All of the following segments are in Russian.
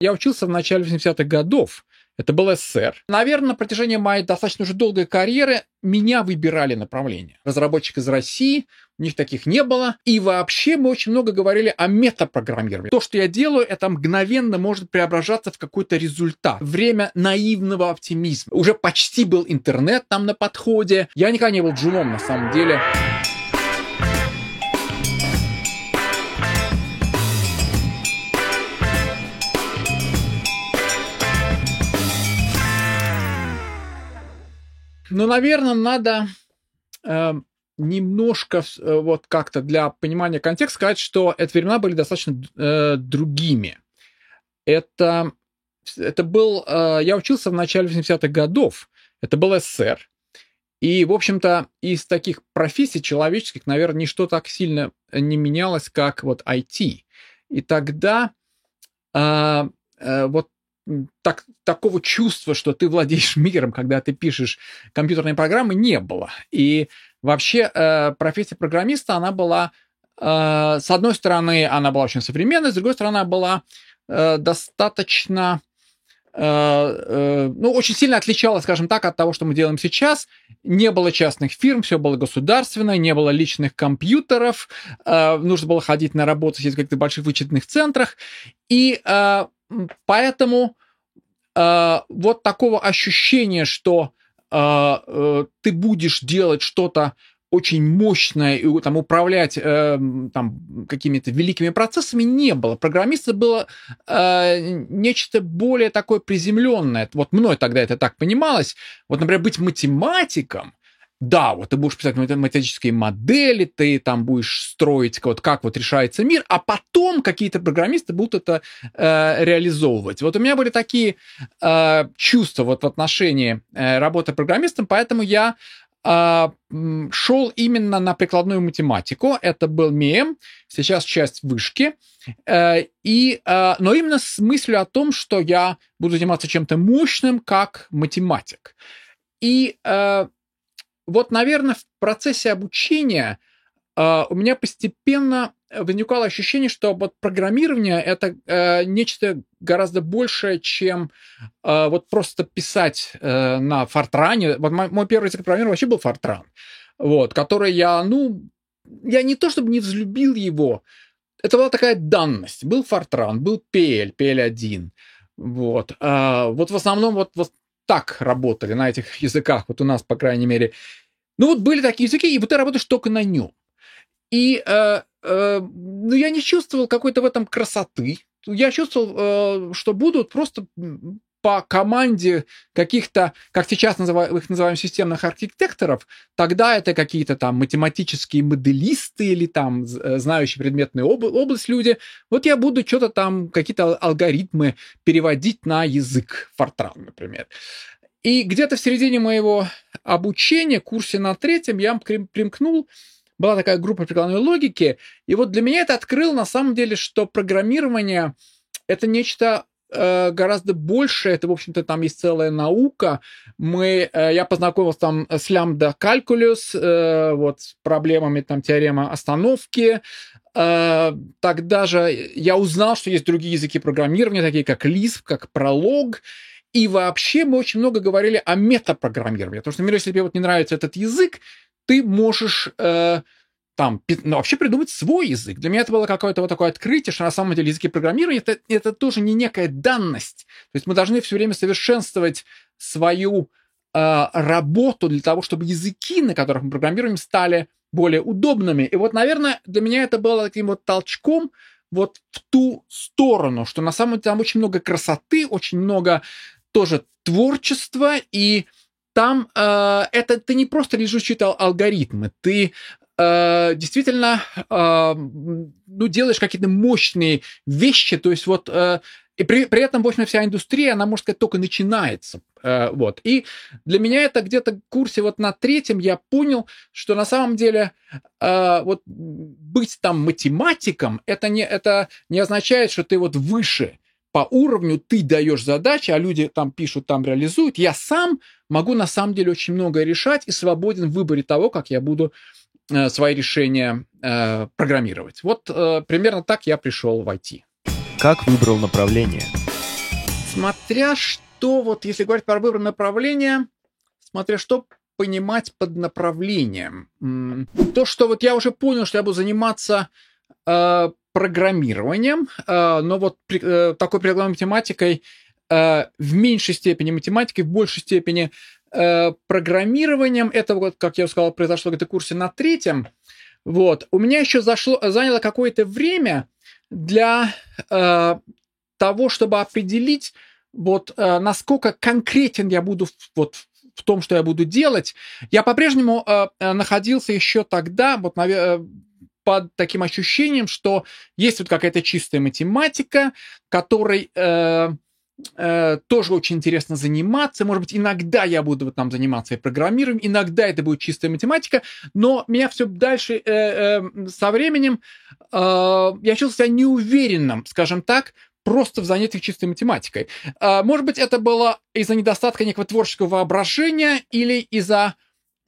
Я учился в начале 80-х годов. Это был СССР. Наверное, на протяжении моей достаточно уже долгой карьеры меня выбирали направление. Разработчик из России, у них таких не было. И вообще мы очень много говорили о метапрограммировании. То, что я делаю, это мгновенно может преображаться в какой-то результат. Время наивного оптимизма. Уже почти был интернет там на подходе. Я никогда не был джуном на самом деле. Ну, наверное, надо э, немножко э, вот как-то для понимания контекста сказать, что эти времена были достаточно э, другими. Это, это был... Э, я учился в начале 80-х годов. Это был СССР. И, в общем-то, из таких профессий человеческих, наверное, ничто так сильно не менялось, как вот IT. И тогда э, э, вот так, такого чувства, что ты владеешь миром, когда ты пишешь компьютерные программы, не было. И вообще э, профессия программиста, она была, э, с одной стороны, она была очень современной, с другой стороны, она была э, достаточно, э, э, ну, очень сильно отличалась, скажем так, от того, что мы делаем сейчас. Не было частных фирм, все было государственное, не было личных компьютеров, э, нужно было ходить на работу, сидеть в каких-то больших вычетных центрах. И э, Поэтому э, вот такого ощущения, что э, э, ты будешь делать что-то очень мощное и там управлять э, там какими-то великими процессами не было. Программиста было э, нечто более такое приземленное. Вот мной тогда это так понималось. Вот, например, быть математиком да, вот ты будешь писать математические модели, ты там будешь строить, вот как вот решается мир, а потом какие-то программисты будут это э, реализовывать. Вот у меня были такие э, чувства вот в отношении э, работы программистом, поэтому я э, шел именно на прикладную математику. Это был МЕМ, сейчас часть вышки. Э, и, э, но именно с мыслью о том, что я буду заниматься чем-то мощным, как математик. И э, вот, наверное, в процессе обучения э, у меня постепенно возникало ощущение, что вот программирование это э, нечто гораздо большее, чем э, вот просто писать э, на фортране. Вот мой, мой первый язык программирования вообще был фортран, вот, который я, ну, я не то чтобы не взлюбил его, это была такая данность. Был фортран, был PL, PL1. Вот. А, вот в основном вот, вот так работали на этих языках, вот у нас, по крайней мере. Ну вот были такие языки, и вот ты работаешь только на нем. И э, э, ну, я не чувствовал какой-то в этом красоты. Я чувствовал, э, что будут просто по команде каких-то, как сейчас называем, их называем системных архитекторов, тогда это какие-то там математические моделисты или там э, знающие предметную об, область люди. Вот я буду что-то там, какие-то алгоритмы переводить на язык Fortran, например. И где-то в середине моего обучения, курсе на третьем, я примкнул была такая группа прикладной логики, и вот для меня это открыл на самом деле, что программирование это нечто гораздо больше. Это, в общем-то, там есть целая наука. Мы, э, я познакомился там с лямбда калькулюс, э, вот с проблемами там теорема остановки. Тогда же я узнал, что есть другие языки программирования, такие как Lisp, как Prolog. И вообще мы очень много говорили о метапрограммировании. Потому что, например, если тебе вот не нравится этот язык, ты можешь там, ну, вообще придумать свой язык. Для меня это было какое-то вот такое открытие, что на самом деле языки программирования это, это тоже не некая данность. То есть мы должны все время совершенствовать свою э, работу для того, чтобы языки, на которых мы программируем, стали более удобными. И вот, наверное, для меня это было таким вот толчком вот в ту сторону, что на самом деле там очень много красоты, очень много тоже творчества, и там э, это ты не просто лежишь читал алгоритмы, ты э, действительно э, ну, делаешь какие-то мощные вещи, то есть вот э, и при, при этом, в общем, вся индустрия, она, можно сказать, только начинается. Э, вот. И для меня это где-то в курсе вот на третьем я понял, что на самом деле э, вот быть там математиком, это не, это не означает, что ты вот выше по уровню ты даешь задачи, а люди там пишут, там реализуют. Я сам могу на самом деле очень многое решать и свободен в выборе того, как я буду Э, свои решения э, программировать. Вот э, примерно так я пришел в IT. Как выбрал направление? Смотря что, вот если говорить про выбор направления, смотря что понимать под направлением. То, что вот я уже понял, что я буду заниматься э, программированием, э, но вот при, э, такой прикладной математикой э, в меньшей степени математикой, в большей степени э, программированием. Это вот, как я сказал, произошло в этом курсе на третьем. Вот. У меня еще зашло, заняло какое-то время для э, того, чтобы определить, вот э, насколько конкретен я буду вот в том, что я буду делать. Я по-прежнему э, э находился еще тогда, вот, наверное, под таким ощущением, что есть вот какая-то чистая математика, которой э, э, тоже очень интересно заниматься. Может быть, иногда я буду вот там заниматься и программированием, иногда это будет чистая математика, но меня все дальше э, э, со временем э, я чувствовал себя неуверенным, скажем так, просто в занятиях чистой математикой. Э, может быть, это было из-за недостатка некого творческого воображения или из-за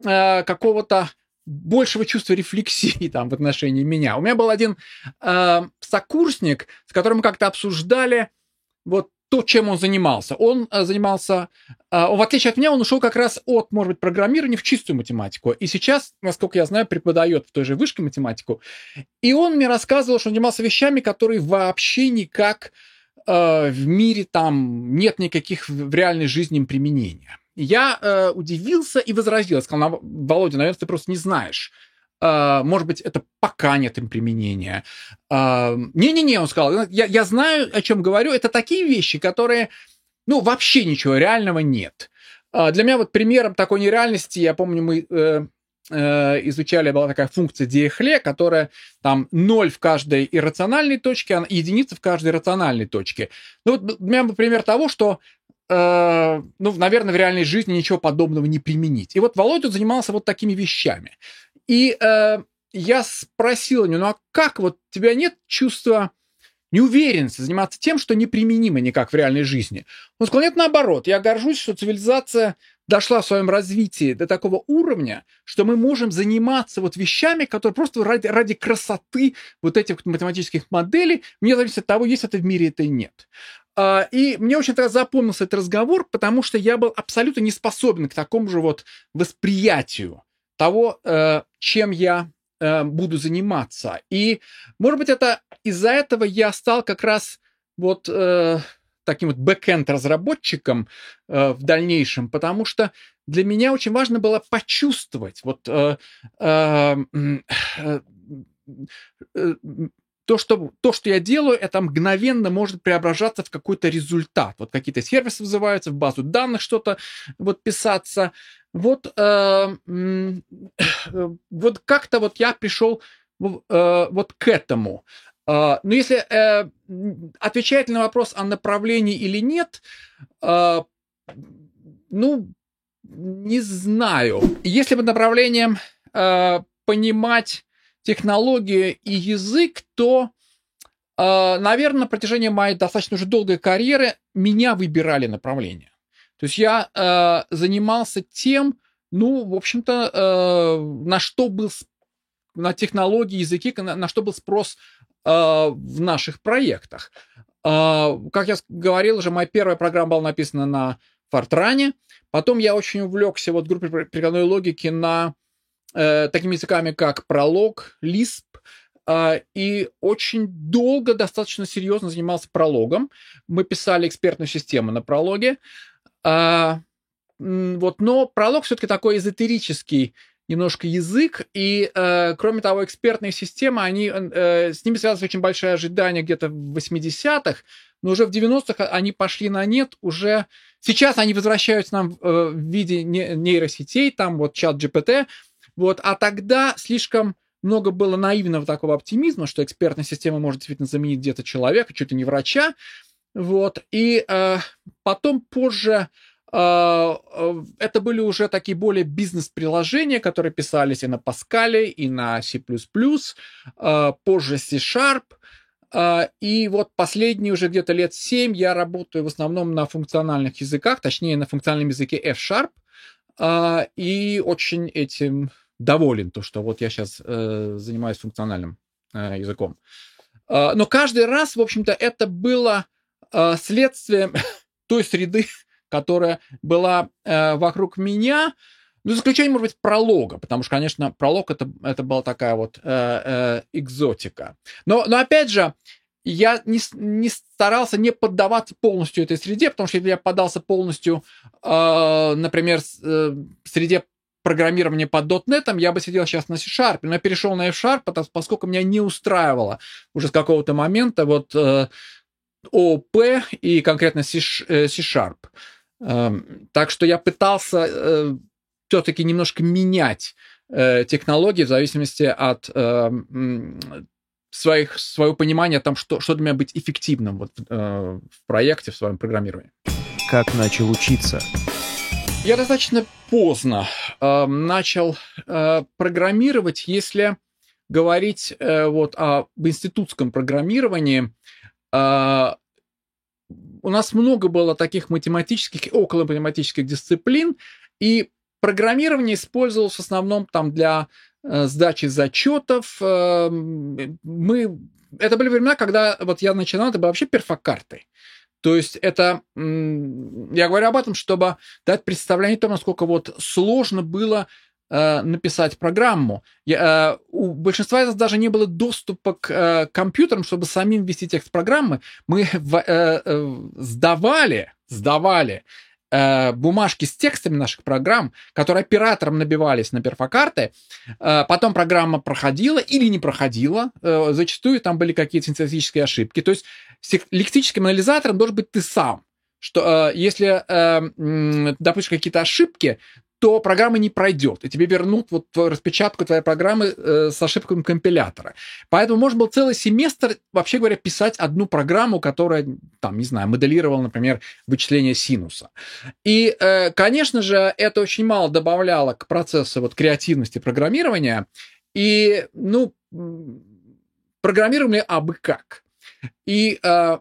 э, какого-то большего чувства рефлексии там в отношении меня. У меня был один э, сокурсник, с которым мы как-то обсуждали вот то, чем он занимался. Он э, занимался, э, в отличие от меня, он ушел как раз от, может быть, программирования в чистую математику. И сейчас, насколько я знаю, преподает в той же вышке математику. И он мне рассказывал, что он занимался вещами, которые вообще никак э, в мире там нет никаких в реальной жизни им применения. Я удивился и возразил. Сказал, Володя, наверное, ты просто не знаешь. Uh, может быть, это пока нет им применения. Uh, не-не-не, он сказал, я, я знаю, о чем говорю. Это такие вещи, которые, ну, вообще ничего реального нет. Uh, для меня вот примером такой нереальности, я помню, мы э, э, изучали, была такая функция Диэхле, которая там ноль в каждой иррациональной точке, а единица в каждой рациональной точке. Ну, вот для меня пример того, что Э, ну, наверное, в реальной жизни ничего подобного не применить. И вот Володя занимался вот такими вещами. И э, я спросил него, ну а как вот у тебя нет чувства неуверенности заниматься тем, что неприменимо никак в реальной жизни? Он сказал, нет, наоборот, я горжусь, что цивилизация дошла в своем развитии до такого уровня, что мы можем заниматься вот вещами, которые просто ради, ради красоты вот этих математических моделей, мне зависит от того, есть это в мире, это или нет. А, и мне очень тогда запомнился этот разговор, потому что я был абсолютно не способен к такому же вот восприятию того, э, чем я э, буду заниматься. И, может быть, это из-за этого я стал как раз вот э, таким вот бэкенд разработчиком в дальнейшем, потому что для меня очень важно было почувствовать вот то что, то, что я делаю, это мгновенно может преображаться в какой-то результат. Вот какие-то сервисы вызываются, в базу данных что-то вот писаться. Вот, э, э, вот как-то вот я пришел э, вот к этому. Э, но если э, отвечать на вопрос о направлении или нет, э, ну, не знаю. Если бы направлением э, понимать технологию и язык, то, э, наверное, на протяжении моей достаточно уже долгой карьеры меня выбирали направление. То есть я э, занимался тем, ну, в общем-то, э, на что был на технологии, языки, на, на что был спрос в наших проектах. Как я говорил уже, моя первая программа была написана на Фортране. Потом я очень увлекся вот группой прикладной логики на э, такими языками, как пролог, Lisp, э, и очень долго, достаточно серьезно занимался прологом. Мы писали экспертную систему на прологе. Э, вот, но пролог все-таки такой эзотерический немножко язык, и, э, кроме того, экспертные системы, они, э, с ними связаны очень большие ожидания где-то в 80-х, но уже в 90-х они пошли на нет, уже сейчас они возвращаются нам э, в виде нейросетей, там вот чат GPT, вот, а тогда слишком много было наивного такого оптимизма, что экспертная система может действительно заменить где-то человека, чуть ли не врача. Вот. И э, потом позже э, э, это были уже такие более бизнес-приложения, которые писались и на Pascal, и на C++, э, позже C-Sharp. Э, и вот последние уже где-то лет 7 я работаю в основном на функциональных языках, точнее на функциональном языке F-Sharp. Э, и очень этим доволен, то, что вот я сейчас э, занимаюсь функциональным э, языком. Э, но каждый раз, в общем-то, это было следствием той среды, которая была э, вокруг меня, ну, за исключением, может быть, пролога, потому что, конечно, пролог это, это была такая вот э, э, экзотика. Но, но опять же, я не, не старался не поддаваться полностью этой среде, потому что если я поддался полностью, э, например, э, среде программирования под .NET, я бы сидел сейчас на C-Sharp, но я перешел на F-Sharp, поскольку меня не устраивало уже с какого-то момента вот э, ООП и конкретно C-Sharp. Э, так что я пытался э, все-таки немножко менять э, технологии в зависимости от э, своих, своего понимания там, что, что для меня быть эффективным вот, э, в проекте, в своем программировании. Как начал учиться? Я достаточно поздно э, начал э, программировать, если говорить э, вот об институтском программировании. Э, у нас много было таких математических, около математических дисциплин, и Программирование использовалось в основном там для э, сдачи зачетов. Э, мы... Это были времена, когда вот я начинал, это было вообще перфокартой. То есть это, я говорю об этом, чтобы дать представление о том, насколько вот сложно было э, написать программу. Я, э, у большинства из нас даже не было доступа к э, компьютерам, чтобы самим ввести текст программы. Мы в, э, э, сдавали, сдавали Э, бумажки с текстами наших программ, которые оператором набивались на перфокарты. Э, потом программа проходила или не проходила. Э, зачастую там были какие-то синтетические ошибки. То есть лексическим анализатором должен быть ты сам что э, если э, допустишь какие-то ошибки, то программа не пройдет, и тебе вернут вот распечатку твоей программы э, с ошибками компилятора. Поэтому можно было целый семестр, вообще говоря, писать одну программу, которая, там, не знаю, моделировала, например, вычисление синуса. И, э, конечно же, это очень мало добавляло к процессу вот креативности программирования, и, ну, программировали абы как. И э,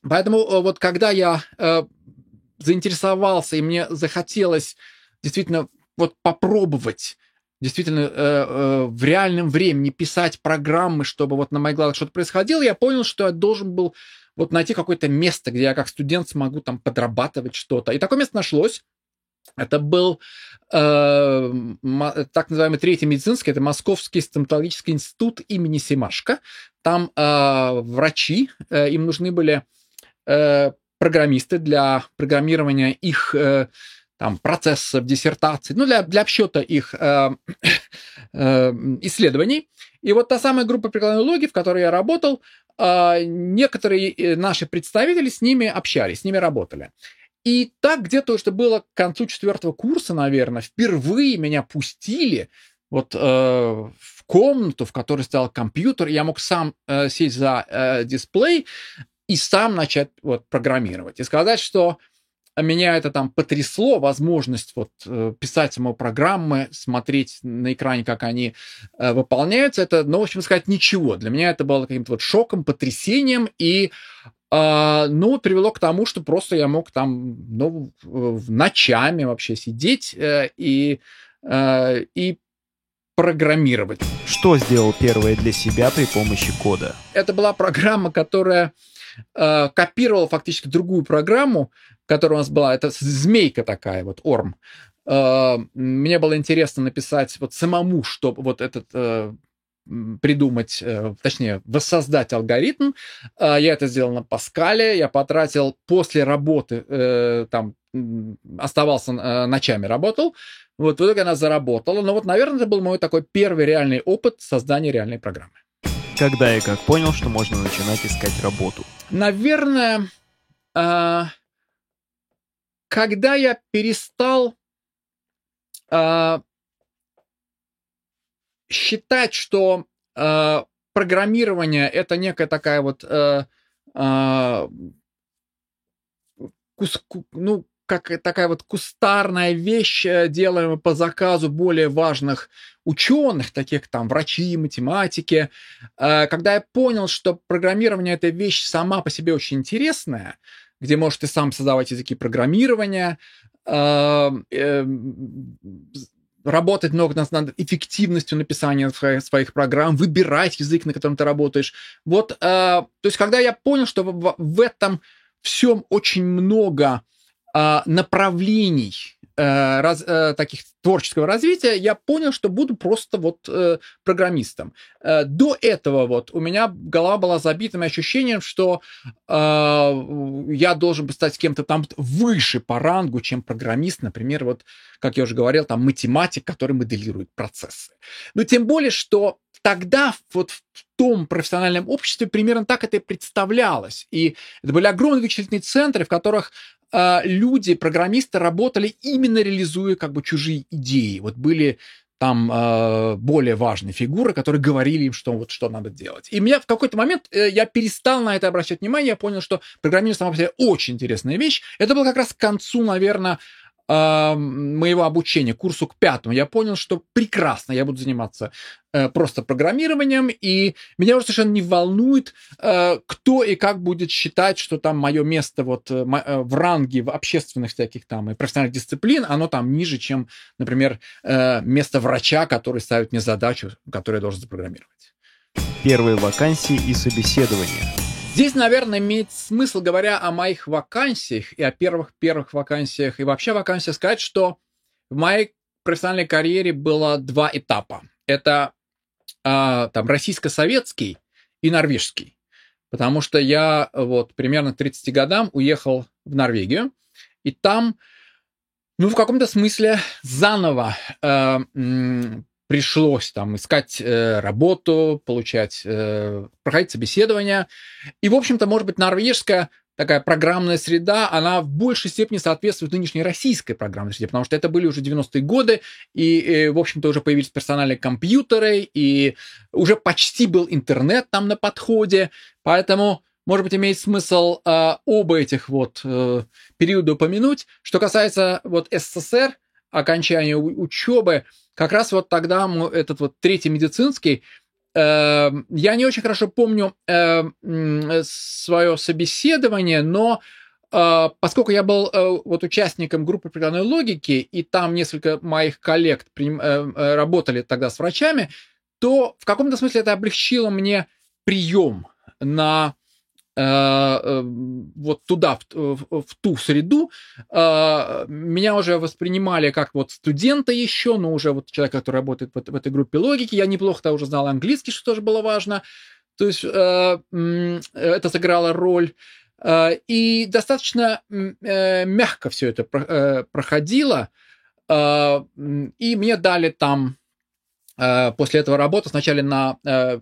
поэтому э, вот когда я э, заинтересовался, и мне захотелось действительно вот попробовать действительно э, э, в реальном времени писать программы, чтобы вот на моих глазах что-то происходило, я понял, что я должен был вот найти какое-то место, где я как студент смогу там подрабатывать что-то. И такое место нашлось. Это был э, так называемый третий медицинский, это Московский стоматологический институт имени Семашко. Там э, врачи, э, им нужны были э, программисты для программирования их э, там, процессов, диссертаций, ну, для, для обсчета их э, э, исследований. И вот та самая группа прикладной логики, в которой я работал, э, некоторые э, наши представители с ними общались, с ними работали. И так где-то что было к концу четвертого курса, наверное, впервые меня пустили вот э, в комнату, в которой стоял компьютер, я мог сам э, сесть за э, дисплей и сам начать вот программировать. И сказать, что меня это там потрясло, возможность вот э, писать самопрограммы, смотреть на экране, как они э, выполняются, это, ну, в общем сказать, ничего. Для меня это было каким-то вот шоком, потрясением, и э, ну, привело к тому, что просто я мог там, ну, ночами вообще сидеть э, и, и программировать. Что сделал первое для себя при помощи кода? Это была программа, которая э, копировала фактически другую программу, которая у нас была, это змейка такая, вот Орм. Э, мне было интересно написать вот самому, чтобы вот этот э, придумать, точнее, воссоздать алгоритм. Я это сделал на Паскале, я потратил после работы, там, оставался ночами, работал, вот в итоге она заработала. Но вот, наверное, это был мой такой первый реальный опыт создания реальной программы. Когда и как понял, что можно начинать искать работу? Наверное, когда я перестал э, считать, что э, программирование это некая такая вот э, э, кус, ну, как такая вот кустарная вещь, э, делаемая по заказу более важных ученых, таких там врачи, математики. Э, когда я понял, что программирование это вещь сама по себе очень интересная, где можешь ты сам создавать языки программирования, эм, работать много над эффективностью написания своих, своих программ, выбирать язык, на котором ты работаешь. Вот, э, то есть, когда я понял, что в, в этом всем очень много а, направлений э, раз, э, таких творческого развития, я понял, что буду просто вот э, программистом. Э, до этого вот у меня голова была забита ощущением, что э, я должен бы стать кем-то там выше по рангу, чем программист, например, вот, как я уже говорил, там математик, который моделирует процессы. Но тем более, что тогда вот в том профессиональном обществе примерно так это и представлялось. И это были огромные вычислительные центры, в которых люди, программисты работали именно реализуя как бы чужие идеи. Вот были там э, более важные фигуры, которые говорили им, что вот что надо делать. И меня в какой-то момент э, я перестал на это обращать внимание, я понял, что программирование само по себе очень интересная вещь. Это было как раз к концу, наверное, э, моего обучения, курсу к пятому, я понял, что прекрасно я буду заниматься э, просто программированием, и меня уже совершенно не волнует, э, кто и как будет считать, что там мое место вот э, э, в ранге в общественных всяких там и профессиональных дисциплин, оно там ниже, чем, например, э, место врача, который ставит мне задачу, которую я должен запрограммировать. Первые вакансии и собеседования. Здесь, наверное, имеет смысл, говоря о моих вакансиях и о первых-первых вакансиях, и вообще вакансиях, сказать, что в моей профессиональной карьере было два этапа. Это а, там российско-советский и норвежский. Потому что я вот примерно к 30 годам уехал в Норвегию, и там, ну, в каком-то смысле заново э, пришлось там искать э, работу, получать, э, проходить собеседования. И, в общем-то, может быть, норвежская такая программная среда, она в большей степени соответствует нынешней российской программной среде, потому что это были уже 90-е годы, и, и э, в общем-то, уже появились персональные компьютеры, и уже почти был интернет там на подходе, поэтому может быть, имеет смысл э, оба этих вот э, периода упомянуть. Что касается вот СССР, окончания учебы, как раз вот тогда этот вот третий медицинский, э, я не очень хорошо помню э, свое собеседование, но э, поскольку я был э, вот участником группы прикладной логики, и там несколько моих коллег приним, э, э, работали тогда с врачами, то в каком-то смысле это облегчило мне прием на вот туда, в, в ту среду, э, меня уже воспринимали как вот студента еще, но уже вот человек, который работает в, в этой группе логики. Я неплохо-то уже знал английский, что тоже было важно. То есть это сыграло роль. И достаточно мягко все это проходило. И мне дали там после этого работу, сначала на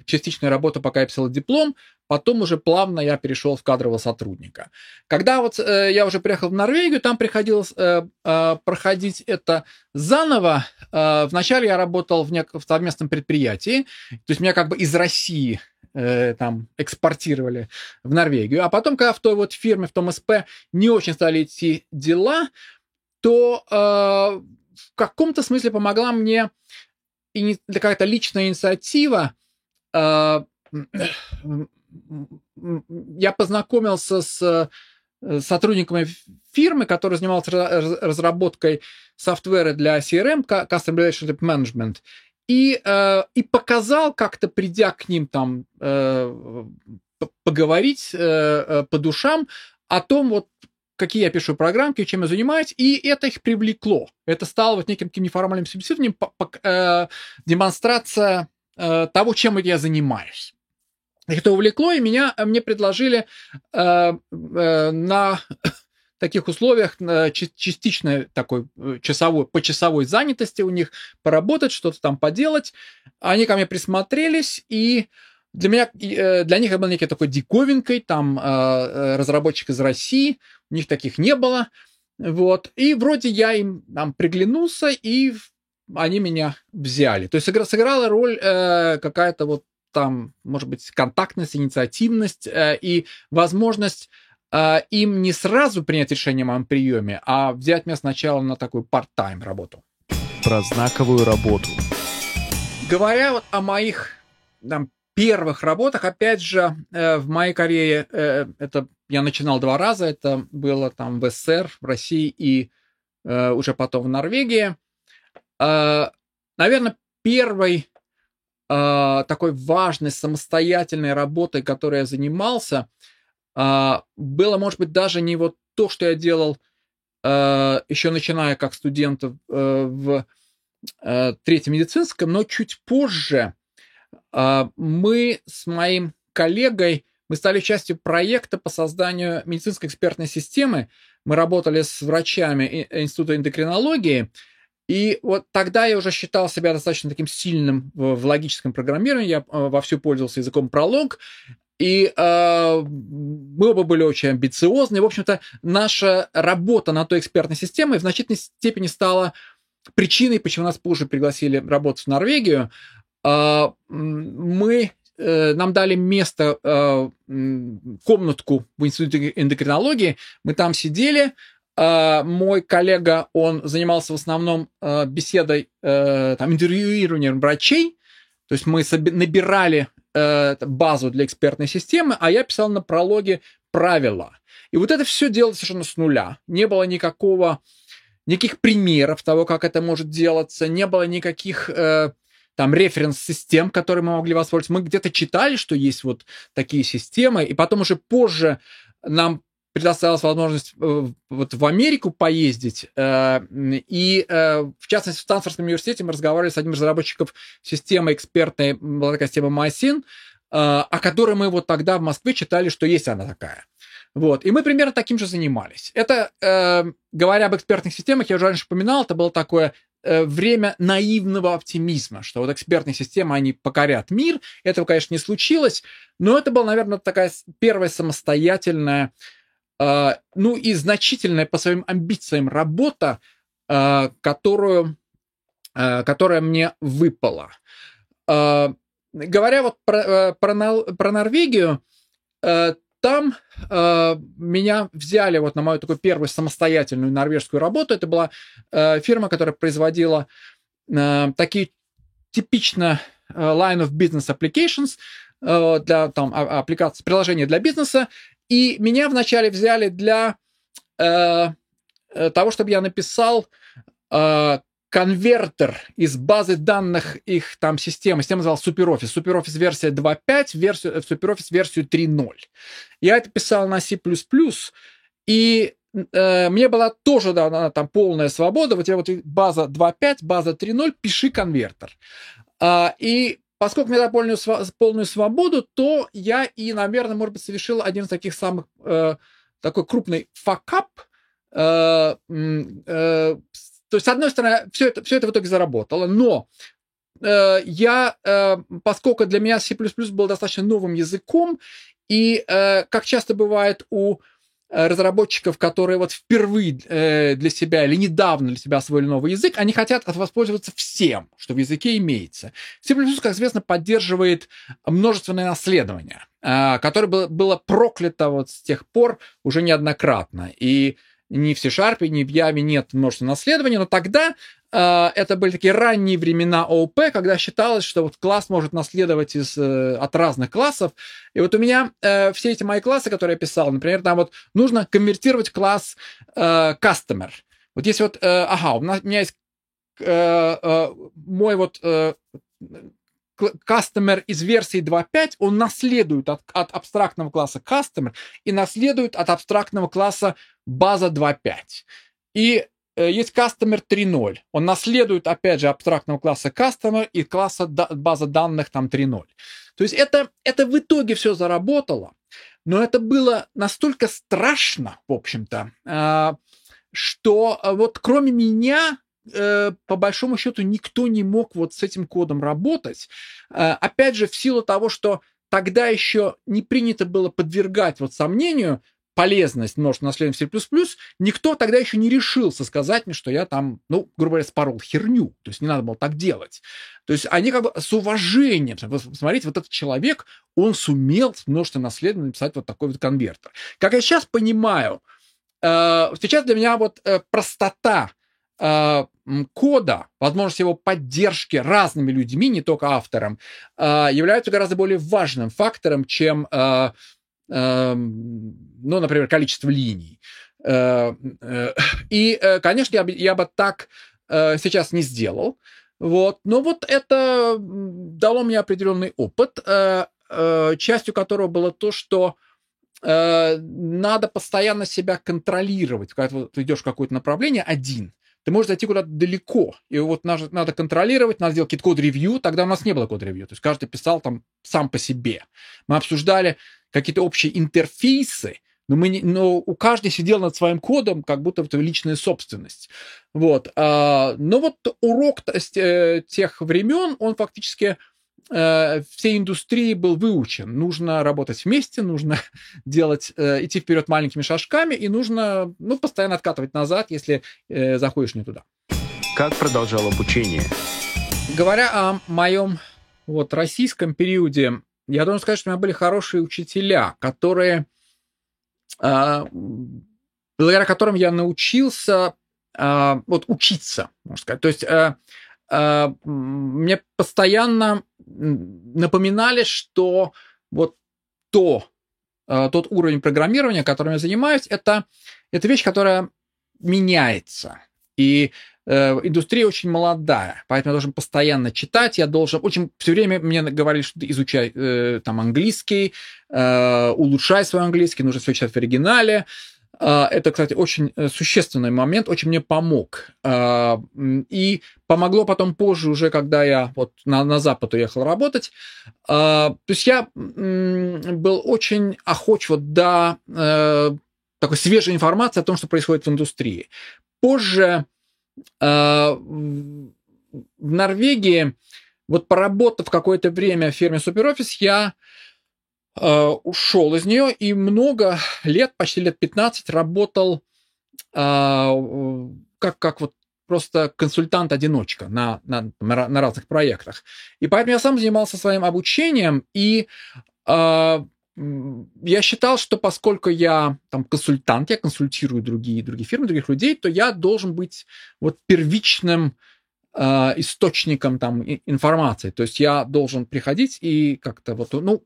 частичную работу, пока я писал диплом, Потом уже плавно я перешел в кадрового сотрудника. Когда вот э, я уже приехал в Норвегию, там приходилось э, э, проходить это заново. Э, вначале я работал в, нек- в совместном предприятии, то есть меня как бы из России э, там экспортировали в Норвегию. А потом, когда в той вот фирме, в том СП не очень стали идти дела, то э, в каком-то смысле помогла мне и какая-то личная инициатива э, я познакомился с э, сотрудниками фирмы, которая занималась разработкой софтвера для CRM, Customer Relationship Management, и, э, и показал как-то, придя к ним там э, поговорить по душам о том, вот какие я пишу программки, чем я занимаюсь, и это их привлекло. Это стало вот неким таким неформальным собеседованием, демонстрация того, чем я занимаюсь. Это увлекло, и меня, э, мне предложили э, э, на таких условиях э, частичной такой э, часовой, по часовой занятости у них поработать, что-то там поделать. Они ко мне присмотрелись, и для меня, для них я был некий такой диковинкой, там разработчик из России, у них таких не было, вот, и вроде я им там приглянулся, и они меня взяли. То есть сыграла роль э, какая-то вот там, может быть, контактность, инициативность э, и возможность э, им не сразу принять решение о моем приеме, а взять меня сначала на такую part-time работу. Про знаковую работу. Говоря вот о моих там, первых работах, опять же, э, в моей карьере э, это я начинал два раза, это было там в СССР, в России и э, уже потом в Норвегии. Э, наверное, первый э, такой важной самостоятельной работой, которой я занимался, было, может быть, даже не вот то, что я делал еще начиная как студент в третьем медицинском, но чуть позже мы с моим коллегой мы стали частью проекта по созданию медицинской экспертной системы. Мы работали с врачами Института эндокринологии, и вот тогда я уже считал себя достаточно таким сильным в, логическом программировании. Я э, вовсю пользовался языком пролог. И э, мы оба были очень амбициозны. В общем-то, наша работа на той экспертной системе в значительной степени стала причиной, почему нас позже пригласили работать в Норвегию. Э, мы нам дали место, э, комнатку в Институте эндокринологии, мы там сидели, мой коллега, он занимался в основном беседой, там, интервьюированием врачей, то есть мы набирали базу для экспертной системы, а я писал на прологе правила. И вот это все делалось совершенно с нуля. Не было никакого, никаких примеров того, как это может делаться, не было никаких там референс-систем, которые мы могли воспользоваться. Мы где-то читали, что есть вот такие системы, и потом уже позже нам предоставилась возможность э, вот в Америку поездить. Э, и, э, в частности, в Стансфордском университете мы разговаривали с одним из разработчиков системы экспертной, была такая система MySyn, о которой мы вот тогда в Москве читали, что есть она такая. Вот. И мы примерно таким же занимались. Это, говоря об экспертных системах, я уже раньше упоминал, это было такое время наивного оптимизма, что вот экспертные системы, они покорят мир. Этого, конечно, не случилось, но это была, наверное, такая первая самостоятельная, ну и значительная по своим амбициям работа, э, которую, которая мне выпала. Говоря вот про, про, про Норвегию, там э, меня взяли вот на мою такую первую самостоятельную норвежскую работу. Это была э, фирма, которая производила э, такие типично э, line of business applications э, для там а, аппликаций, приложения для бизнеса. И меня вначале взяли для э, э того, чтобы я написал э, конвертер из базы данных их там системы. Система называлась SuperOffice. SuperOffice версия 2.5, версию, SuperOffice версию 3.0. Я это писал на C++, и э, мне была тоже дана там полная свобода. Вот я вот база 2.5, база 3.0, пиши конвертер. А, и поскольку мне дали полную, полную свободу, то я и, наверное, может быть, совершил один из таких самых э, такой крупный факап, э, э, то есть, с одной стороны, все это, все это в итоге заработало, но э, я, э, поскольку для меня C++ был достаточно новым языком, и, э, как часто бывает у разработчиков, которые вот впервые э, для себя или недавно для себя освоили новый язык, они хотят воспользоваться всем, что в языке имеется. C++, как известно, поддерживает множественное наследование, э, которое было, было проклято вот с тех пор уже неоднократно. И ни в C-Sharp, ни в Java нет множества наследования, но тогда э, это были такие ранние времена ООП, когда считалось, что вот класс может наследовать из, э, от разных классов. И вот у меня э, все эти мои классы, которые я писал, например, там вот нужно конвертировать класс э, customer. Вот если вот, э, ага, у, у меня есть э, э, мой вот э, customer из версии 2.5, он наследует от, от абстрактного класса customer и наследует от абстрактного класса база 2.5. И э, есть customer 3.0. Он наследует, опять же, абстрактного класса customer и класса да, база данных там 3.0. То есть это, это в итоге все заработало, но это было настолько страшно, в общем-то, э, что вот кроме меня э, по большому счету никто не мог вот с этим кодом работать. Э, опять же, в силу того, что тогда еще не принято было подвергать вот сомнению полезность множественного наследия в C++, никто тогда еще не решился сказать мне, что я там, ну, грубо говоря, спорол херню. То есть не надо было так делать. То есть они как бы с уважением, смотрите, вот этот человек, он сумел с множественным наследием написать вот такой вот конвертер. Как я сейчас понимаю, э, сейчас для меня вот простота кода, возможность его поддержки разными людьми, не только автором, э, являются гораздо более важным фактором, чем Эм, ну, например, количество линий. Э, э, и, э, конечно, я бы, я бы так сейчас не сделал. Вот. Но вот это дало мне определенный опыт, частью которого было то, что надо постоянно себя контролировать. Когда ты идешь в какое-то направление один, ты можешь зайти куда-то далеко. И вот надо, надо контролировать, надо сделать код-ревью. Тогда у нас не было код-ревью. То есть каждый писал там сам по себе. Мы обсуждали какие-то общие интерфейсы, но, мы не, но у каждого сидел над своим кодом, как будто это личная собственность. Вот. А, но вот урок тех времен, он фактически э, всей индустрии был выучен. Нужно работать вместе, нужно делать, э, идти вперед маленькими шажками, и нужно ну, постоянно откатывать назад, если заходишь не туда. Как продолжал обучение? Говоря о моем вот, российском периоде, я должен сказать, что у меня были хорошие учителя, которые а, благодаря которым я научился а, вот учиться, можно сказать. То есть а, мне постоянно напоминали, что вот то, тот уровень программирования, которым я занимаюсь, это, это вещь, которая меняется. И э, индустрия очень молодая, поэтому я должен постоянно читать, я должен очень все время мне говорили, что изучай э, там английский, э, улучшай свой английский, нужно все читать в оригинале. Э, это, кстати, очень э, существенный момент, очень мне помог. Э, и помогло потом позже, уже когда я вот на, на Запад уехал работать. То есть я был очень охоч вот до такой свежей информации о том, что происходит в индустрии. Позже э, в Норвегии, вот поработав какое-то время в фирме SuperOffice, я э, ушел из нее и много лет, почти лет 15, работал э, как, как вот просто консультант-одиночка на, на, на разных проектах. И поэтому я сам занимался своим обучением и э, я считал, что поскольку я там консультант, я консультирую другие, другие фирмы, других людей, то я должен быть вот первичным э, источником там информации. То есть я должен приходить и как-то вот, ну,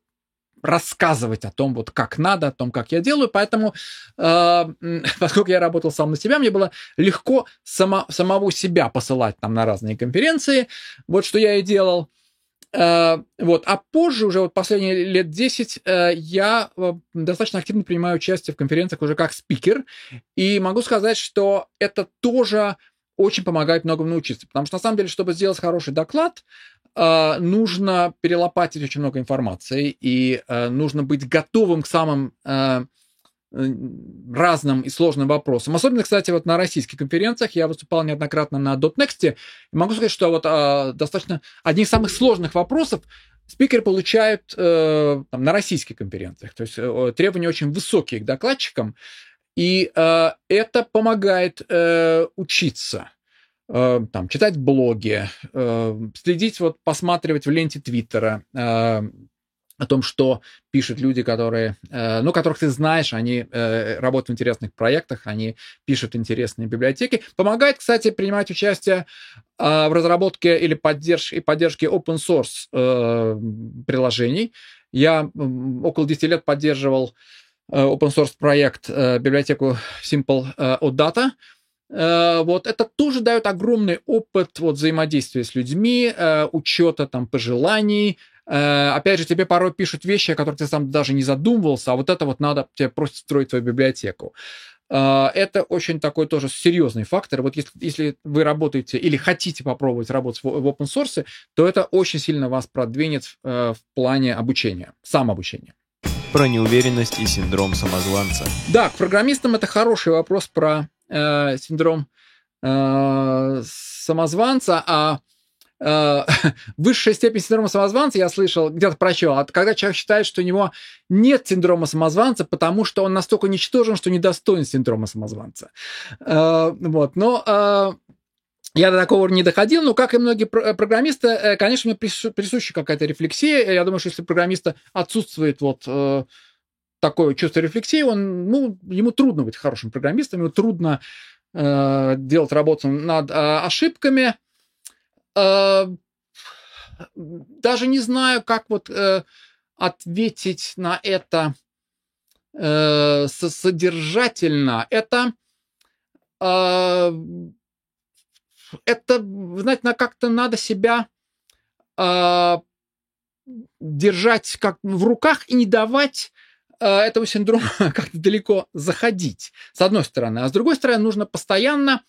рассказывать о том, вот как надо, о том, как я делаю. Поэтому, э, поскольку я работал сам на себя, мне было легко само, самого себя посылать там на разные конференции. Вот что я и делал. Э, вот. А позже, уже вот последние лет 10, э, я э, достаточно активно принимаю участие в конференциях уже как спикер. И могу сказать, что это тоже очень помогает многому научиться. Потому что, на самом деле, чтобы сделать хороший доклад, нужно перелопатить очень много информации, и нужно быть готовым к самым разным и сложным вопросам. Особенно, кстати, вот на российских конференциях я выступал неоднократно на .next. Могу сказать, что вот а, достаточно одни из самых сложных вопросов спикеры получают э, там, на российских конференциях. То есть э, требования очень высокие к докладчикам, и э, это помогает э, учиться э, там, читать блоги, э, следить, вот, посматривать в ленте Твиттера, э, о том, что пишут люди, которые, э, ну, которых ты знаешь, они э, работают в интересных проектах, они пишут интересные библиотеки. Помогает, кстати, принимать участие в разработке или поддержке, поддержке open source приложений. Я около 10 лет поддерживал open source проект, библиотеку Simple OData, вот это тоже дает огромный опыт вот, взаимодействия с людьми, учета там пожеланий, Э, опять же, тебе порой пишут вещи, о которых ты сам даже не задумывался, а вот это вот надо тебе просто строить свою библиотеку. Э, это очень такой тоже серьезный фактор. Вот если, если вы работаете или хотите попробовать работать в, в open source, то это очень сильно вас продвинет э, в плане обучения, самообучения. Про неуверенность и синдром самозванца. Да, к программистам это хороший вопрос про э, синдром э, самозванца, а э, высшая степень синдрома самозванца, я слышал, где-то прочел, а когда человек считает, что у него нет синдрома самозванца, потому что он настолько ничтожен, что недостоин синдрома самозванца. Э, вот, но э, я до такого не доходил, но, как и многие программисты, конечно, мне присуща какая-то рефлексия. Я думаю, что если программиста отсутствует вот такое чувство рефлексии, он, ну, ему трудно быть хорошим программистом, ему трудно э, делать работу над э, ошибками, Э, даже не знаю, как вот э, ответить на это э, содержательно. Это это, знаете, как-то надо себя держать как в руках и не давать э, этого синдрома как-то далеко заходить, с одной стороны. А с другой стороны, нужно постоянно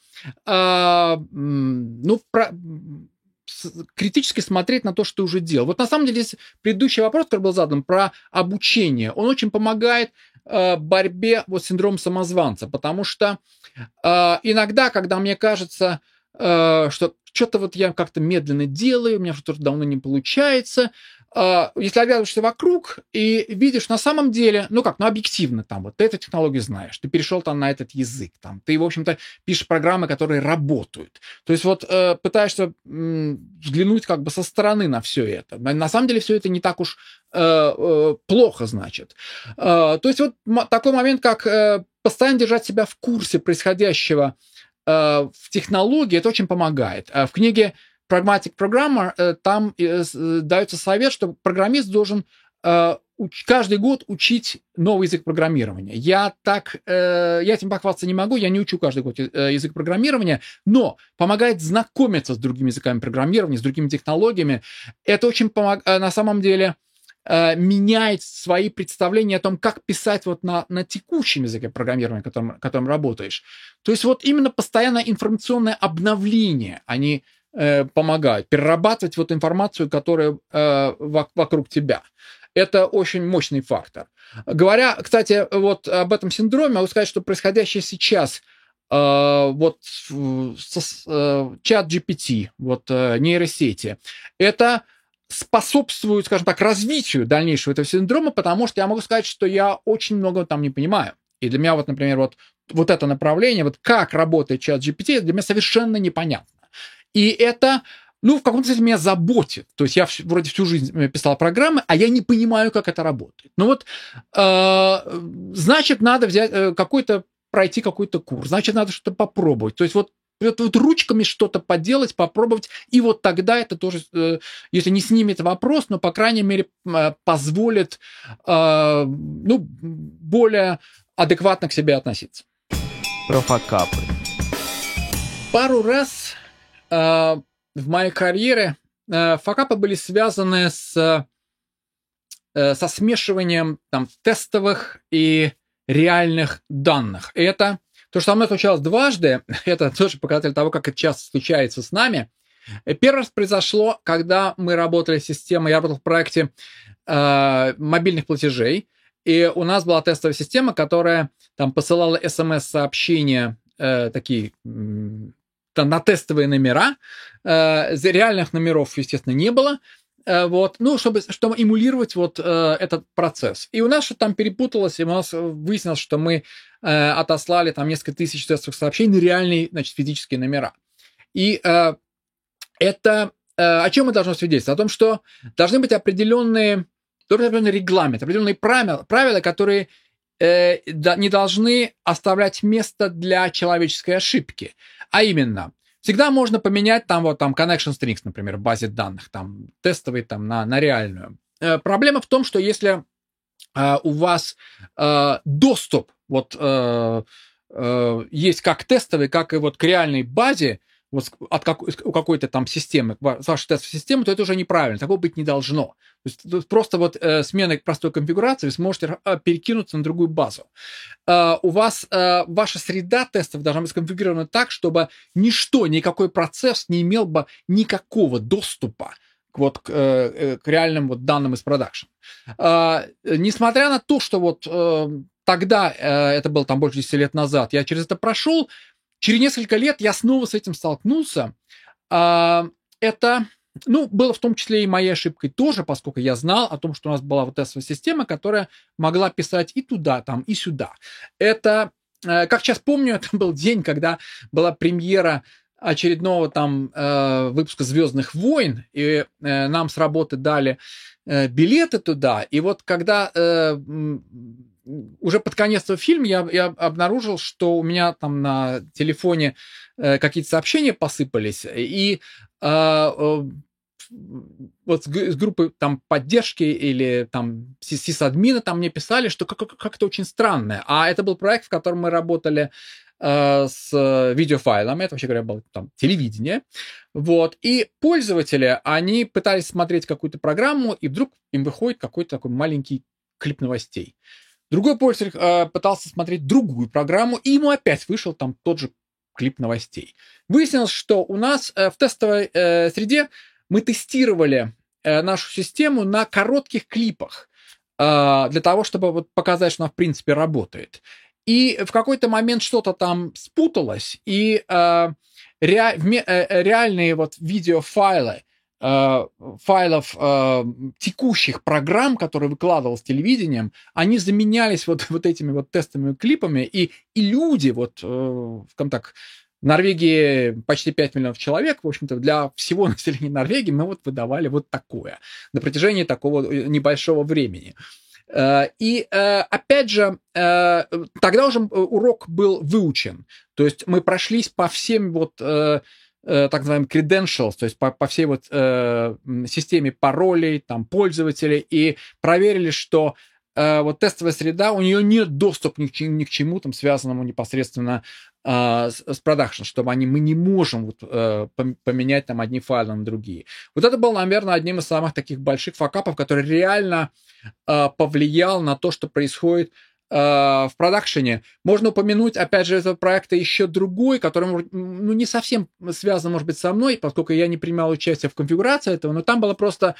э, ну, про, критически смотреть на то, что ты уже делал. Вот на самом деле здесь предыдущий вопрос, который был задан про обучение, он очень помогает э, борьбе вот с синдромом самозванца, потому что э, иногда, когда мне кажется, э, что что-то вот я как-то медленно делаю, у меня что-то давно не получается, если оглядываешься вокруг и видишь на самом деле, ну как, ну объективно там, вот ты эту технологию знаешь, ты перешел там на этот язык, там, ты, в общем-то, пишешь программы, которые работают. То есть вот э, пытаешься взглянуть как бы со стороны на все это. На самом деле все это не так уж э, э, плохо, значит. то есть вот такой момент, как постоянно держать себя в курсе происходящего в технологии, это очень помогает. В книге Pragmatic Programmer, э, там э, э, дается совет, что программист должен каждый год учить новый язык программирования. Я так, я этим похвастаться не могу, я не учу каждый год язык программирования, но помогает знакомиться с другими языками программирования, с другими технологиями. Это очень помогает, на самом деле, меняет свои представления о том, как писать вот на, на текущем языке программирования, которым, которым работаешь. То есть вот именно постоянное информационное обновление, а не э, помогают, перерабатывать вот информацию, которая э, вокруг тебя. Это очень мощный фактор. Говоря, кстати, вот об этом синдроме, могу сказать, что происходящее сейчас э, вот э, чат GPT, вот нейросети, это способствует, скажем так, развитию дальнейшего этого синдрома, потому что я могу сказать, что я очень много там не понимаю. И для меня вот, например, вот, вот это направление, вот как работает чат GPT, для меня совершенно непонятно. И это ну, в каком-то смысле меня заботит. То есть я вроде всю жизнь писал программы, а я не понимаю, как это работает. Ну вот, э, значит, надо взять э, какой-то, пройти какой-то курс, значит, надо что-то попробовать. То есть вот вот, вот ручками что-то поделать, попробовать, и вот тогда это тоже, э, если не снимет вопрос, но, по крайней мере, э, позволит э, ну, более адекватно к себе относиться. Про факапы. Пару раз в моей карьере э, факапы были связаны с, э, со смешиванием там, тестовых и реальных данных. Это то, что со мной случалось дважды, это тоже показатель того, как это часто случается с нами. Первый раз произошло, когда мы работали с системой, я работал в проекте э, мобильных платежей, и у нас была тестовая система, которая там посылала смс-сообщения, э, такие на тестовые номера. Э, реальных номеров, естественно, не было. Э, вот, ну, чтобы, чтобы эмулировать вот э, этот процесс. И у нас что-то там перепуталось, и у нас выяснилось, что мы отослали там несколько тысяч тестовых сообщений реальные, значит, физические номера. И это о чем мы должны свидетельствовать? О том, что должны быть определенные, определенный регламент, определенные правила, правила которые не должны оставлять место для человеческой ошибки. А именно, всегда можно поменять там вот там connection strings, например, в базе данных, там тестовый там на, на реальную. Э, проблема в том, что если э, у вас э, доступ вот э, э, есть как тестовый, как и вот к реальной базе, вот от как, у какой-то там системы, вашей тестовой системы, то это уже неправильно. Такого быть не должно. То есть просто вот э, сменой простой конфигурации вы сможете э, перекинуться на другую базу. Э, у вас э, ваша среда тестов должна быть сконфигурирована так, чтобы ничто, никакой процесс не имел бы никакого доступа к, вот, к, э, э к реальным вот данным из продакшн. Э, несмотря на то, что вот э, тогда, э, это было там больше 10 лет назад, я через это прошел, Через несколько лет я снова с этим столкнулся. А, это, ну, было в том числе и моей ошибкой тоже, поскольку я знал о том, что у нас была вот эта система, которая могла писать и туда, там, и сюда. Это, э, как сейчас помню, это был день, когда была премьера очередного там э, выпуска Звездных войн, и э, нам с работы дали билеты туда. И вот когда уже под конец этого фильма я, я обнаружил, что у меня там на телефоне э, какие-то сообщения посыпались, и э, э, вот с, с группы там поддержки или там сисадмина там мне писали, что как- как-то очень странное. А это был проект, в котором мы работали э, с видеофайлами, это вообще говоря было там телевидение, вот, и пользователи, они пытались смотреть какую-то программу, и вдруг им выходит какой-то такой маленький клип новостей. Другой пользователь э, пытался смотреть другую программу, и ему опять вышел там тот же клип новостей. Выяснилось, что у нас э, в тестовой э, среде мы тестировали э, нашу систему на коротких клипах э, для того, чтобы вот показать, что она в принципе работает. И в какой-то момент что-то там спуталось, и э, ре, э, реальные вот видеофайлы Э, файлов э, текущих программ, которые выкладывал с телевидением, они заменялись вот, вот этими вот тестовыми клипами, и, и люди, вот, э, скажем так, в Норвегии почти 5 миллионов человек, в общем-то, для всего населения Норвегии мы вот выдавали вот такое на протяжении такого э, небольшого времени. Э, и опять же, тогда уже урок был выучен. То есть мы прошлись по всем вот Э, так называемый credentials, то есть по, по всей вот э, системе паролей, там, пользователей, и проверили, что э, вот тестовая среда, у нее нет доступа ни к, ни к чему там связанному непосредственно э, с, с продакшн, чтобы они, мы не можем вот, э, поменять там одни файлы на другие. Вот это был, наверное, одним из самых таких больших факапов, который реально повлиял на то, что происходит Э, в продакшене. Можно упомянуть, опять же, этого проекта еще другой, который ну, не совсем связан, может быть, со мной, поскольку я не принимал участие в конфигурации этого, но там была просто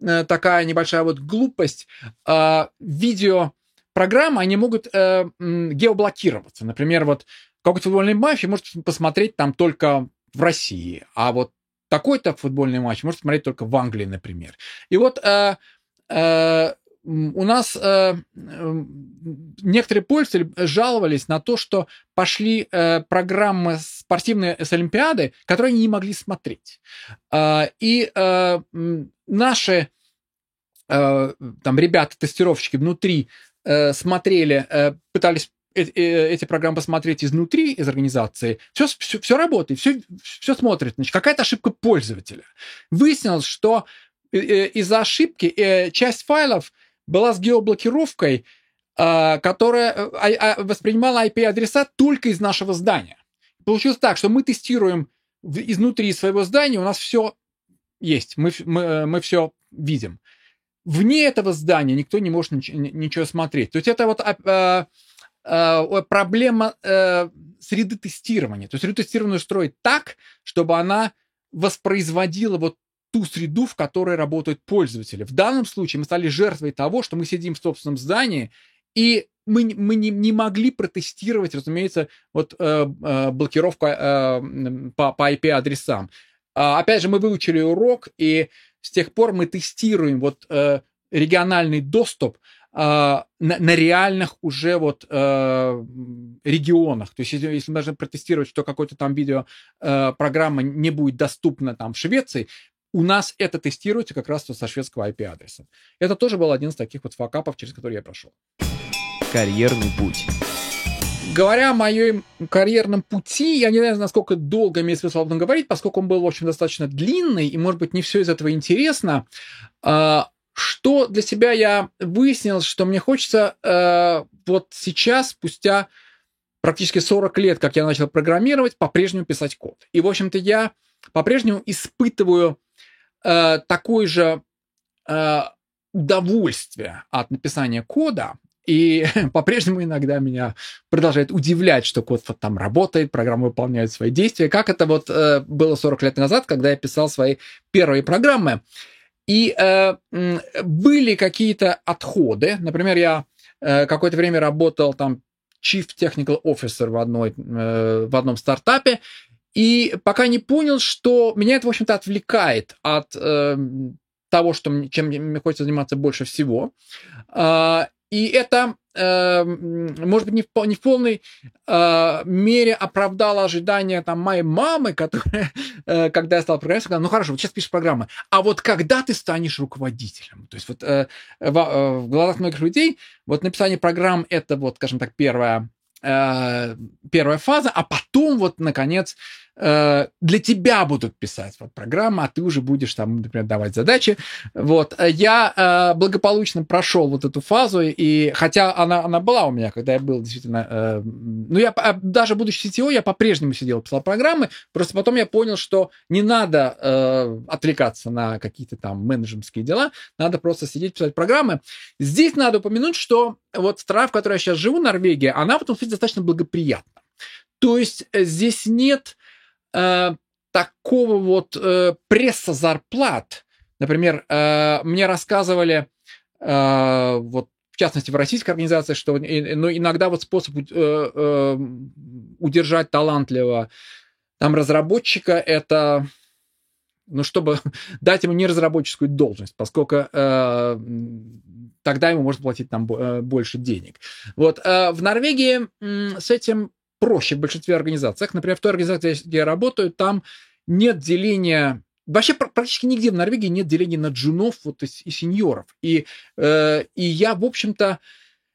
э, такая небольшая вот глупость. Э, видео программы, они могут геоблокироваться. Например, вот какой-то футбольный матч может посмотреть там только в России, а вот такой-то футбольный матч может смотреть только в Англии, например. И вот у нас э, некоторые пользователи жаловались на то, что пошли э, программы спортивные с Олимпиады, которые они не могли смотреть. Э, и э, наши э, там ребята-тестировщики внутри э, смотрели, э, пытались э, э, эти программы посмотреть изнутри, из организации, все, все, все работает, все, все смотрит. Значит, какая-то ошибка пользователя. Выяснилось, что э, из-за ошибки часть файлов была с геоблокировкой, а, которая э, а, а, воспринимала IP-адреса только из нашего здания. Получилось так, что мы тестируем изнутри своего здания, у нас все есть, мы, мы, э, мы все видим. Вне этого здания никто не может ничего, ничего смотреть. То есть это вот проблема а, среды тестирования. То есть среду тестирования строить так, чтобы она воспроизводила вот ту среду, в которой работают пользователи. В данном случае мы стали жертвой того, что мы сидим в собственном здании, и мы, мы не, не могли протестировать, разумеется, вот э, э, блокировку э, по, по IP-адресам. А, опять же, мы выучили урок, и с тех пор мы тестируем вот э, региональный доступ э, на, на реальных уже вот э, регионах. То есть, если, если мы должны протестировать, что какой-то там видео э, программа не будет доступна там в Швеции, у нас это тестируется как раз со шведского IP-адреса. Это тоже был один из таких вот факапов, через который я прошел. Карьерный путь. Говоря о моем карьерном пути, я не знаю, насколько долго имеет смысл об этом говорить, поскольку он был, в общем, достаточно длинный, и, может быть, не все из этого интересно. А, что для себя я выяснил, что мне хочется э, вот сейчас, спустя практически 40 лет, как я начал программировать, по-прежнему писать код. И, в общем-то, я по-прежнему испытываю э, такое же э, удовольствие от написания кода, и по-прежнему иногда меня продолжает удивлять, что код вот там работает, программа выполняет свои действия, как это вот э, было 40 лет назад, когда я писал свои первые программы. И э, были какие-то отходы. Например, я э, какое-то время работал там Chief Technical Officer в, одной, э, в одном стартапе, и пока не понял, что меня это, в общем-то, отвлекает от э, того, что, чем мне хочется заниматься больше всего. Э, и это, э, может быть, не в, не в полной э, мере оправдало ожидания там, моей мамы, которая, э, когда я стал программистом, сказала, ну хорошо, вот сейчас пишешь программы, а вот когда ты станешь руководителем? То есть вот э, в, э, в глазах многих людей вот написание программ – это вот, скажем так, первая первая фаза, а потом вот, наконец, Э, для тебя будут писать вот программы, а ты уже будешь там, например, давать задачи. Вот. Я э, благополучно прошел вот эту фазу, и хотя она, она была у меня, когда я был действительно... Э, ну, я а, даже будучи CTO, я по-прежнему сидел, писал программы, просто потом я понял, что не надо э, отвлекаться на какие-то там менеджерские дела, надо просто сидеть, писать программы. Здесь надо упомянуть, что вот страна, в которой я сейчас живу, Норвегия, она в этом смысле достаточно благоприятна. То есть э, здесь нет э, такого вот э, пресса зарплат. Например, э, мне рассказывали, э, вот в частности в российской организации, что ну, иногда вот способ э, э, удержать талантливого там разработчика это ну, чтобы дать ему не разработческую должность, поскольку э, тогда ему можно платить там э, больше денег. Вот э, в Норвегии э, с этим проще в большинстве организаций. Например, в той организации, где я работаю, там нет деления Вообще практически нигде в Норвегии нет деления на джунов вот, и, и сеньоров. И, э, и я, в общем-то,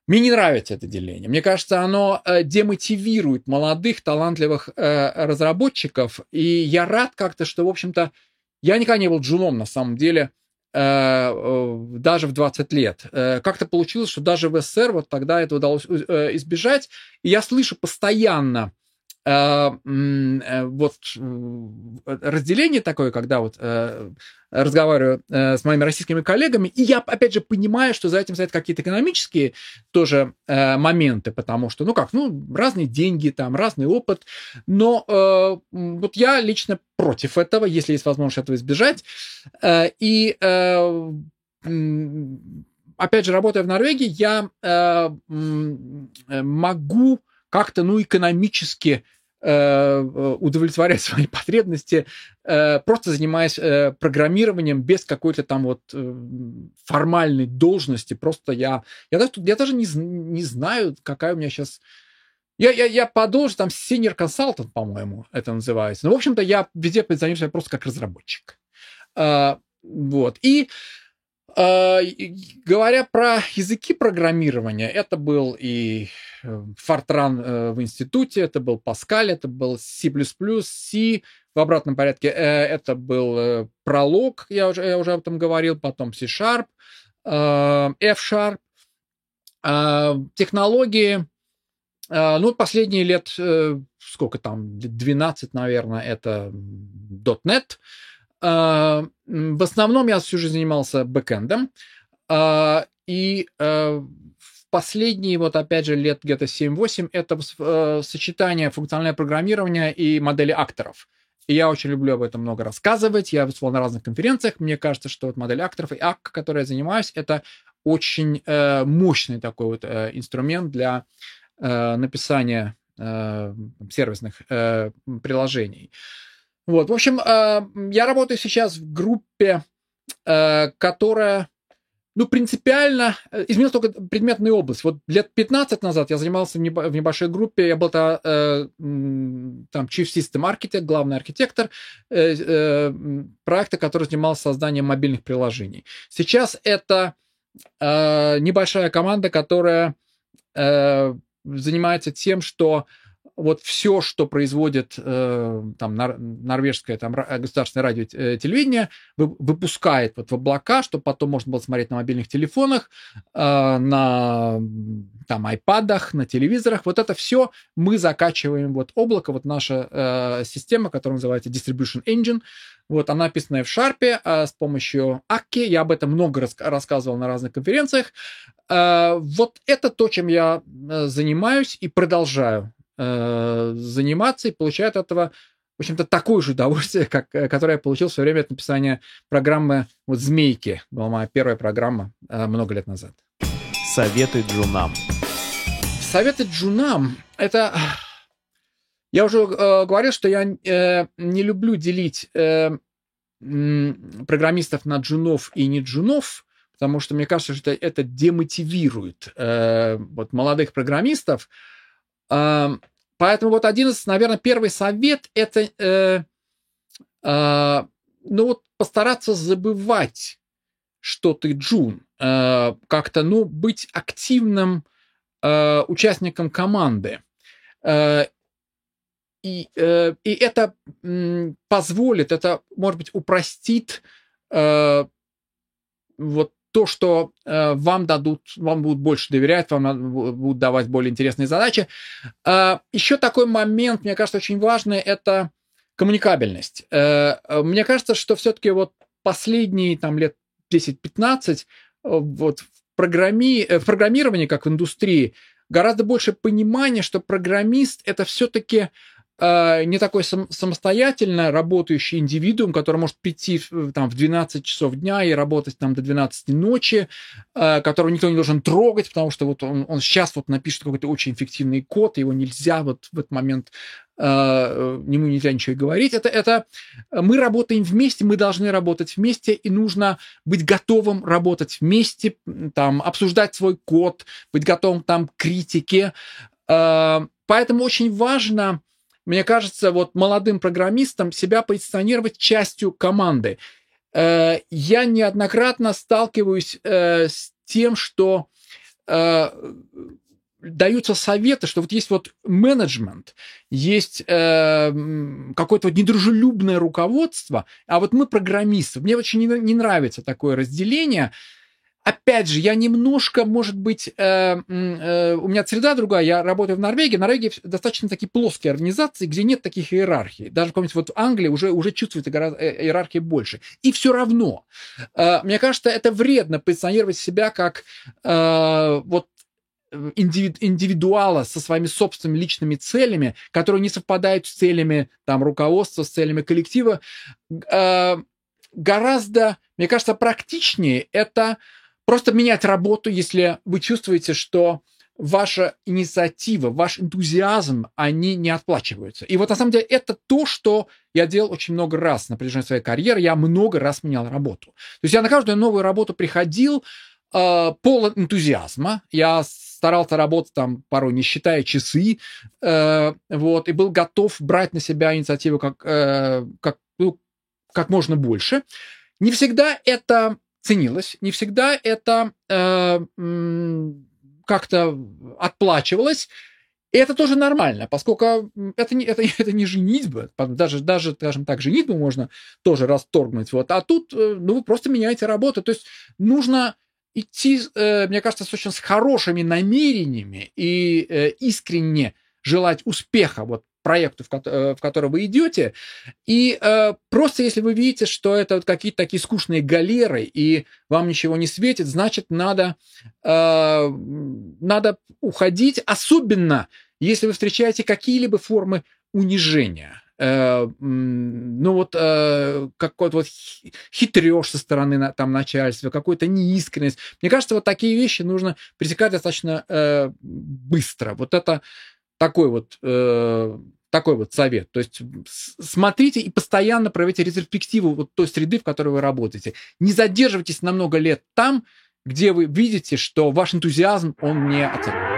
мне не нравится это деление. Мне кажется, оно э, демотивирует молодых, талантливых э, разработчиков. И я рад как-то, что, в общем-то, я никогда не был джуном на самом деле. Э, э, даже в 20 лет. Э, как-то получилось, что даже в СССР вот тогда это удалось избежать. И я слышу постоянно Э, э, вот э, разделение такое, когда вот разговариваю с моими российскими коллегами, и я, опять же, понимаю, что за этим стоят какие-то экономические тоже моменты, потому что, ну как, ну, разные деньги, там, разный опыт, но вот я лично против этого, если есть возможность этого избежать, и опять же, работая в Норвегии, я могу как-то, ну, экономически э, удовлетворять свои потребности, э, просто занимаясь э, программированием без какой-то там вот формальной должности. Просто я, я, даже, я даже не, не знаю, какая у меня сейчас... Я, я, я по должности, там, senior consultant, по-моему, это называется. Но, в общем-то, я везде позиционирую просто как разработчик. Вот. И говоря про языки программирования, это был и Fortran э, в институте, это был Pascal, это был C++, C в обратном порядке, э, это был э, пролог, я уже, я уже об этом говорил, потом C-Sharp, F-Sharp, технологии, ну, последние лет, сколько там, 12, наверное, это .NET. В основном я всю жизнь занимался бэкэндом. И последние, вот опять же, лет где-то 7-8, это э, сочетание функционального программирования и модели акторов. И я очень люблю об этом много рассказывать. Я выступал на разных конференциях. Мне кажется, что вот модель акторов и АК, которой я занимаюсь, это очень э, мощный такой вот э, инструмент для э, написания э, сервисных э, приложений. Вот, в общем, э, я работаю сейчас в группе, э, которая ну, принципиально э, изменилась только предметная область. Вот лет 15 назад я занимался в небольшой группе, я был -то, э, там Chief System Architect, главный архитектор э, э, проекта, который занимался созданием мобильных приложений. Сейчас это э, небольшая команда, которая э, занимается тем, что вот все, что производит э, там нор, норвежское там, государственное радио э, телевидение, выпускает вот в облака, чтобы потом можно было смотреть на мобильных телефонах, э, на там айпадах, на телевизорах. Вот это все мы закачиваем вот облако, вот наша э, система, которая называется Distribution Engine. Вот она написана в Sharp э, с помощью Акки. Я об этом много рас рассказывал на разных конференциях. Э, вот это то, чем я э, занимаюсь и продолжаю э, заниматься и получают от этого, в общем-то, такое же удовольствие, как, э, которое я получил в свое время от написания программы вот «Змейки». Была моя первая программа э, много лет назад. Советы джунам. Советы джунам – это... Я уже э, говорил, что я э, не люблю делить э, программистов на джунов и не джунов, потому что мне кажется, что это демотивирует э, вот молодых программистов. Поэтому вот один из, наверное, первый совет – это э, э, ну вот постараться забывать, что ты джун, э, как-то, ну, быть активным э, участником команды. Э, и, э, и это позволит, это, может быть, упростит э, вот то, что э, вам дадут, вам будут больше доверять, вам будут давать более интересные задачи. Э, еще такой момент, мне кажется, очень важный, это коммуникабельность. Э, мне кажется, что все-таки вот последние там лет 10-15 вот в, программи... в программировании, как в индустрии, гораздо больше понимания, что программист это все-таки а, не такой сам, самостоятельно работающий индивидуум, который может прийти там, в 12 часов дня и работать там до 12 ночи, э, которого никто не должен трогать, потому что вот он, он сейчас вот напишет какой-то очень эффективный код, его нельзя вот в этот момент э, ему нельзя ничего говорить. Это, это мы работаем вместе, мы должны работать вместе, и нужно быть готовым работать вместе, там, обсуждать свой код, быть готовым там к критике. Э, поэтому очень важно мне кажется, вот молодым программистам себя позиционировать частью команды. Э, я неоднократно сталкиваюсь э, с тем, что э, даются советы, что вот есть вот менеджмент, есть э, какое-то вот недружелюбное руководство, а вот мы программисты. Мне очень не, не нравится такое разделение. Опять же, я немножко, может быть, э, э, у меня среда другая, я работаю в Норвегии, в Норвегии достаточно такие плоские организации, где нет таких иерархий. Даже, какой-нибудь вот в Англии уже, уже чувствуется гораздо э, иерархии больше. И все равно, э, мне кажется, это вредно позиционировать себя как э, вот индивид, индивидуала со своими собственными личными целями, которые не совпадают с целями там, руководства, с целями коллектива. Э, гораздо, мне кажется, практичнее это Просто менять работу, если вы чувствуете, что ваша инициатива, ваш энтузиазм, они не отплачиваются. И вот на самом деле это то, что я делал очень много раз на протяжении своей карьеры. Я много раз менял работу. То есть я на каждую новую работу приходил э, полон энтузиазма. Я старался работать там порой не считая часы, э, вот, и был готов брать на себя инициативу как, э, как, ну, как можно больше. Не всегда это ценилось, не всегда это э, как-то отплачивалось. И это тоже нормально, поскольку это не, это, это не женитьба. Даже, даже, скажем так, женитьбу можно тоже расторгнуть. Вот. А тут э, ну, вы просто меняете работу. То есть нужно идти, э, мне кажется, с очень с хорошими намерениями и э, искренне желать успеха вот проекту, в, ко- э, в который вы идете. И э, просто если вы видите, что это вот какие-то такие скучные галеры, и вам ничего не светит, значит, надо, э, надо уходить, особенно если вы встречаете какие-либо формы унижения. Э, ну вот э, какой-то вот хитреж со стороны там начальства, какой-то неискренность. Мне кажется, вот такие вещи нужно пресекать достаточно быстро. Вот это такой вот, э, такой вот совет. То есть смотрите и постоянно проводите ретроспективу вот той среды, в которой вы работаете. Не задерживайтесь на много лет там, где вы видите, что ваш энтузиазм, он не оценен.